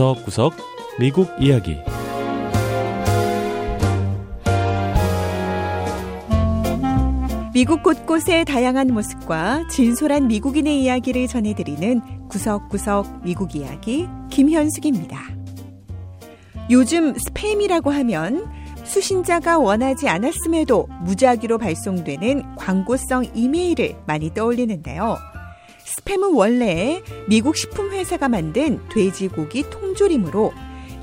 구석구석 미국 이야기 미국 곳곳의 다양한 모습과 진솔한 미국인의 이야기를 전해드리는 구석구석 미국 이야기 김현숙입니다. 요즘 스팸이라고 하면 수신자가 원하지 않았음에도 무작위로 발송되는 광고성 이메일을 많이 떠올리는데요. 스팸은 원래 미국 식품회사가 만든 돼지고기 통조림으로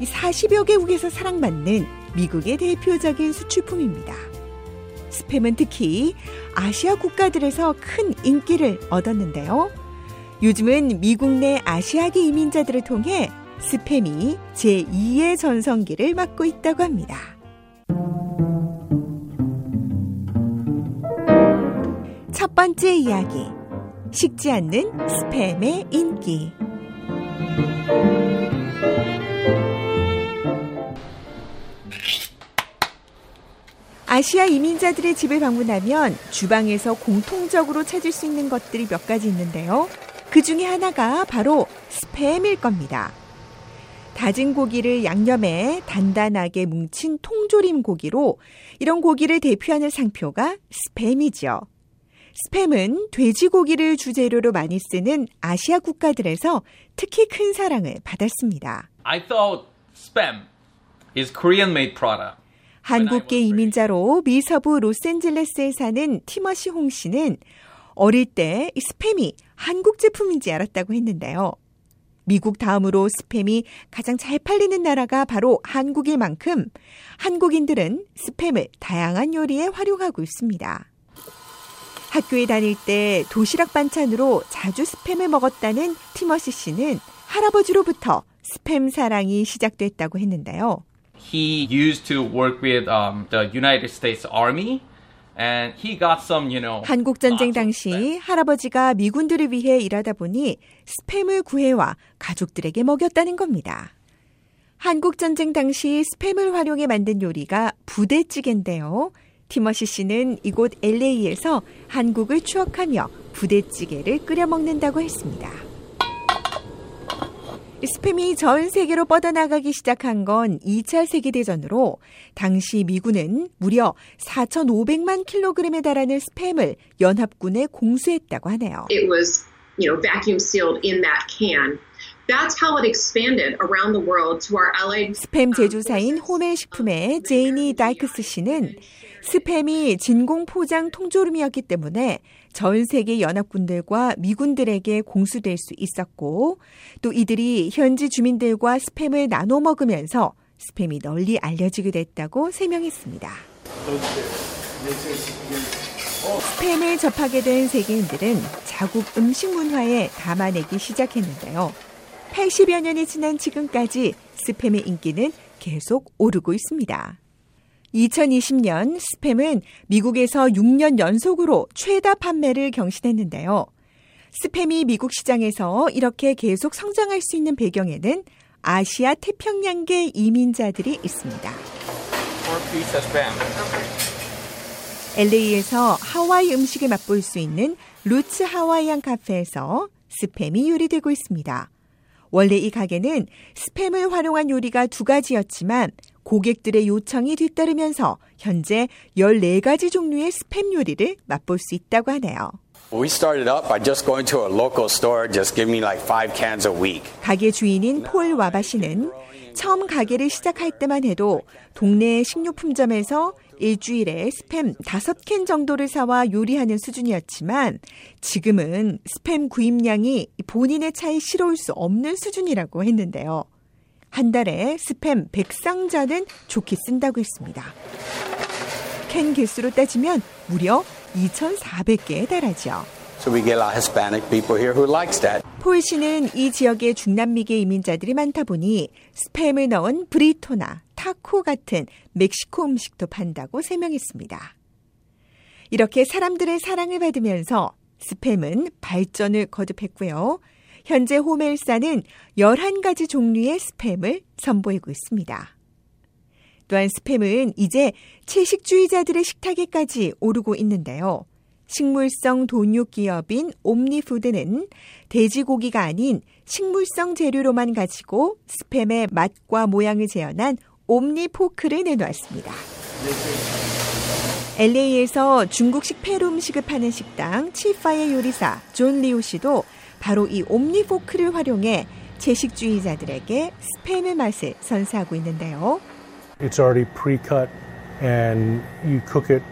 40여 개국에서 사랑받는 미국의 대표적인 수출품입니다. 스팸은 특히 아시아 국가들에서 큰 인기를 얻었는데요. 요즘은 미국 내 아시아계 이민자들을 통해 스팸이 제2의 전성기를 맞고 있다고 합니다. 첫 번째 이야기. 식지 않는 스팸의 인기. 아시아 이민자들의 집을 방문하면 주방에서 공통적으로 찾을 수 있는 것들이 몇 가지 있는데요. 그 중에 하나가 바로 스팸일 겁니다. 다진 고기를 양념에 단단하게 뭉친 통조림 고기로 이런 고기를 대표하는 상표가 스팸이죠. 스팸은 돼지고기를 주재료로 많이 쓰는 아시아 국가들에서 특히 큰 사랑을 받았습니다. I thought spam is Korean made product. 한국계 이민자로 미서부 로스앤젤레스에 사는 티머시 홍 씨는 어릴 때 스팸이 한국 제품인지 알았다고 했는데요. 미국 다음으로 스팸이 가장 잘 팔리는 나라가 바로 한국일 만큼 한국인들은 스팸을 다양한 요리에 활용하고 있습니다. 학교에 다닐 때 도시락 반찬으로 자주 스팸을 먹었다는 티머시 씨는 할아버지로부터 스팸 사랑이 시작됐다고 했는데요. He used to work with um, the United States Army. And he got some, you know, 한국 전쟁 당시. 할아버지가 미군들을 위해 일하다 보니 스팸을 구해와 가족들에게 먹였다는 겁니다. 한국 전쟁 당시 스팸을 활용해 만든 요리가 부대찌개인데요. 티머시 씨는 이곳 LA에서 한국을 추억하며 부대찌개를 끓여 먹는다고 했습니다. 스팸이 전 세계로 뻗어나가기 시작한 건 2차 세계대전으로 당시 미군은 무려 4,500만 킬로그램에 달하는 스팸을 연합군에 공수했다고 하네요. it was, you know, vacuum sealed in that can. That's how it expanded around the world to our allied 스팸 제조사인 호멜 식품의 제이니 다이크스 씨는 스팸이 진공 포장 통조림이었기 때문에 전 세계 연합군들과 미군들에게 공수될 수 있었고 또 이들이 현지 주민들과 스팸을 나눠 먹으면서 스팸이 널리 알려지게 됐다고 설명했습니다. 스팸을 접하게 된 세계인들은 자국 음식 문화에 담아내기 시작했는데요. 80여 년이 지난 지금까지 스팸의 인기는 계속 오르고 있습니다. 2020년 스팸은 미국에서 6년 연속으로 최다 판매를 경신했는데요. 스팸이 미국 시장에서 이렇게 계속 성장할 수 있는 배경에는 아시아 태평양계 이민자들이 있습니다. LA에서 하와이 음식을 맛볼 수 있는 루츠 하와이안 카페에서 스팸이 요리되고 있습니다. 원래 이 가게는 스팸을 활용한 요리가 두 가지였지만 고객들의 요청이 뒤따르면서 현재 14가지 종류의 스팸 요리를 맛볼 수 있다고 하네요. We started up by just going to a local store, just give me like five cans a week. 가게 주인인 폴 와바 씨는 처음 가게를 시작할 때만 해도 동네 식료품점에서 일주일에 스팸 5캔 정도를 사와 요리하는 수준이었지만 지금은 스팸 구입량이 본인의 차에 실어올 수 없는 수준이라고 했는데요. 한 달에 스팸 100상자는 좋게 쓴다고 했습니다. 캔 개수로 따지면 무려 2,400개에 달하죠. So we get a lot of Hispanic people here who likes that. 폴 씨는 이 지역에 중남미계 이민자들이 많다 보니 스팸을 넣은 브리토나 타코 같은 멕시코 음식도 판다고 설명했습니다. 이렇게 사람들의 사랑을 받으면서 스팸은 발전을 거듭했고요. 현재 호멜사는 11가지 종류의 스팸을 선보이고 있습니다. 또한 스팸은 이제 채식주의자들의 식탁에까지 오르고 있는데요. 식물성 돈육 기업인 옴니푸드는 돼지고기가 아닌 식물성 재료로만 가지고 스팸의 맛과 모양을 재현한 옴니포크를 내놓았습니다. LA에서 중국식 페루 음식을 파는 식당 치파의 요리사 존 리우 씨도 바로 이 옴니포크를 활용해 채식주의자들에게 스팸의 맛을 선사하고 있는데요. It's already pre-cut and you cook it.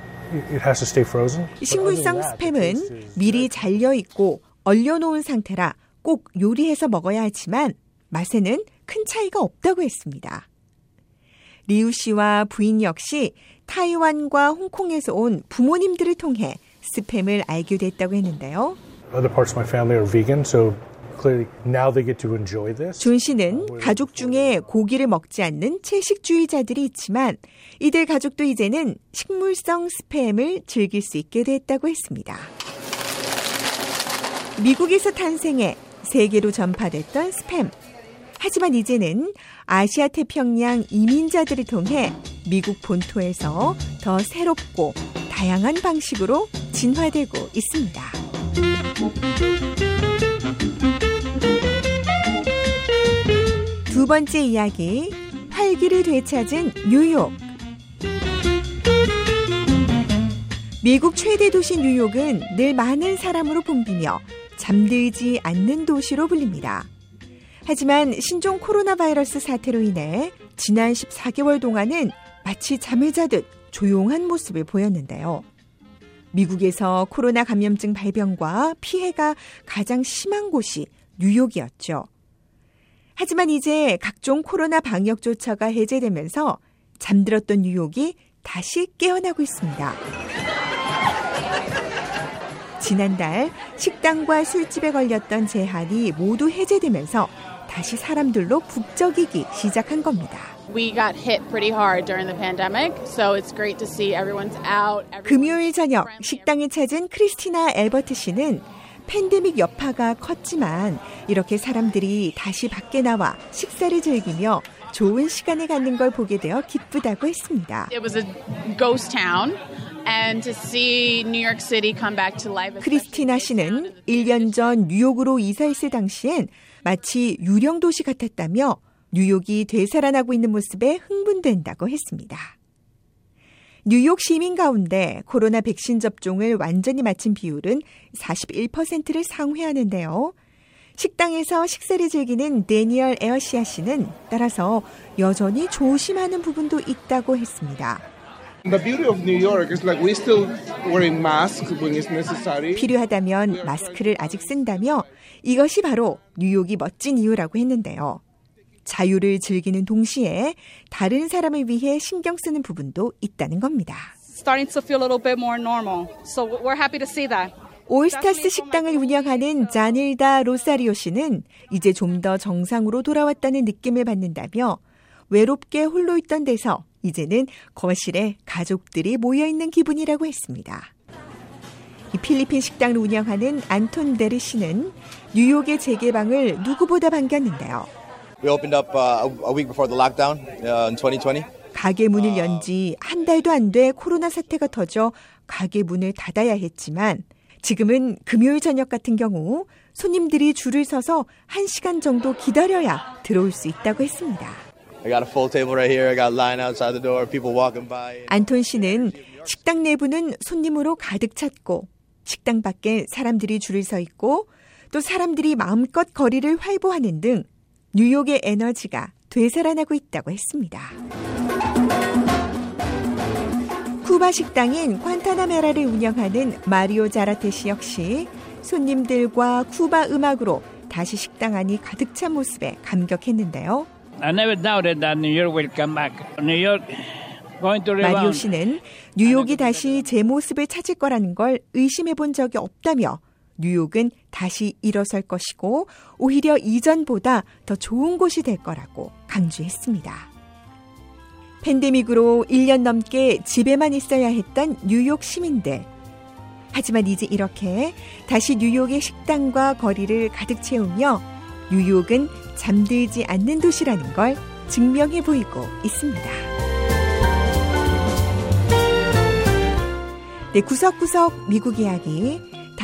It has to stay frozen. 식물성 스팸은 미리 잘려 있고 얼려 놓은 상태라 꼭 요리해서 먹어야 하지만 맛에는 큰 차이가 없다고 했습니다. 리우 씨와 부인 역시 타이완과 홍콩에서 온 부모님들을 통해 스팸을 알게 됐다고 했는데요. Other parts of my family are vegan, so clearly now they get to enjoy this. 존 씨는 가족 중에 고기를 먹지 않는 채식주의자들이 있지만 이들 가족도 이제는 식물성 스팸을 즐길 수 있게 됐다고 했습니다. 미국에서 탄생해 세계로 전파됐던 스팸. 하지만 이제는 아시아 태평양 이민자들을 통해 미국 본토에서 더 새롭고 다양한 방식으로 진화되고 있습니다. 두 번째 이야기, 활기를 되찾은 뉴욕. 미국 최대 도시 뉴욕은 늘 많은 사람으로 붐비며 잠들지 않는 도시로 불립니다. 하지만 신종 코로나 바이러스 사태로 인해 지난 14개월 동안은 마치 잠을 자듯 조용한 모습을 보였는데요. 미국에서 코로나 감염증 발병과 피해가 가장 심한 곳이 뉴욕이었죠. 하지만 이제 각종 코로나 방역 조처가 해제되면서 잠들었던 뉴욕이 다시 깨어나고 있습니다. 지난달 식당과 술집에 걸렸던 제한이 모두 해제되면서 다시 사람들로 북적이기 시작한 겁니다. We got hit pretty hard during the pandemic, so it's great to see everyone's out. everyone's 금요일 저녁 식당에 찾은 크리스티나 엘버트 씨는 팬데믹 여파가 컸지만 이렇게 사람들이 다시 밖에 나와 식사를 즐기며 좋은 시간을 갖는 걸 보게 되어 기쁘다고 했습니다. 크리스티나 씨는 1년 전 뉴욕으로 이사했을 당시엔 마치 유령 도시 같았다며 뉴욕이 되살아나고 있는 모습에 흥분된다고 했습니다. 뉴욕 시민 가운데 코로나 백신 접종을 완전히 마친 비율은 41%를 상회하는데요. 식당에서 식사를 즐기는 데니얼 에어시아 씨는 따라서 여전히 조심하는 부분도 있다고 했습니다. The beauty of New York is like we still wearing masks when it's necessary. 필요하다면 마스크를 아직 쓴다며 이것이 바로 뉴욕이 멋진 이유라고 했는데요. 자유를 즐기는 동시에 다른 사람을 위해 신경 쓰는 부분도 있다는 겁니다. starting to feel a little bit more normal. So we're happy to see that. 올스타스 식당을 운영하는 자닐다 로사리오 씨는 이제 좀 더 정상으로 돌아왔다는 느낌을 받는다며 외롭게 홀로 있던 데서 이제는 거실에 가족들이 모여 있는 기분이라고 했습니다. 이 필리핀 식당을 운영하는 안톤 데르 씨는 뉴욕의 재개방을 누구보다 반겼는데요. We opened up uh, a week before the lockdown uh, in 2020. 가게 문을 연 지 한 달도 안 돼 코로나 사태가 터져 가게 문을 닫아야 했지만 지금은 금요일 저녁 같은 경우 손님들이 줄을 서서 1시간 정도 기다려야 들어올 수 있다고 했습니다. I got a full table right here. I got line outside the door. People walking by. 안톤 씨는 식당 내부는 손님으로 가득 찼고 식당 밖에 사람들이 줄을 서 있고 또 사람들이 마음껏 거리를 활보하는 등 뉴욕의 에너지가 되살아나고 있다고 했습니다. 쿠바 식당인 콴타나메라를 운영하는 마리오 자라테 씨 역시 손님들과 쿠바 음악으로 다시 식당 안이 가득 찬 모습에 감격했는데요. I never doubted that New York will come back. New York going to 마리오. 씨는 뉴욕이 다시 제 모습을 찾을 거라는 걸 의심해 본 적이 없다며 뉴욕은 다시 일어설 것이고 오히려 이전보다 더 좋은 곳이 될 거라고 강조했습니다. 팬데믹으로 1년 넘게 집에만 있어야 했던 뉴욕 시민들. 하지만 이제 이렇게 다시 뉴욕의 식당과 거리를 가득 채우며 뉴욕은 잠들지 않는 도시라는 걸 증명해 보이고 있습니다. 네, 구석구석 미국 이야기.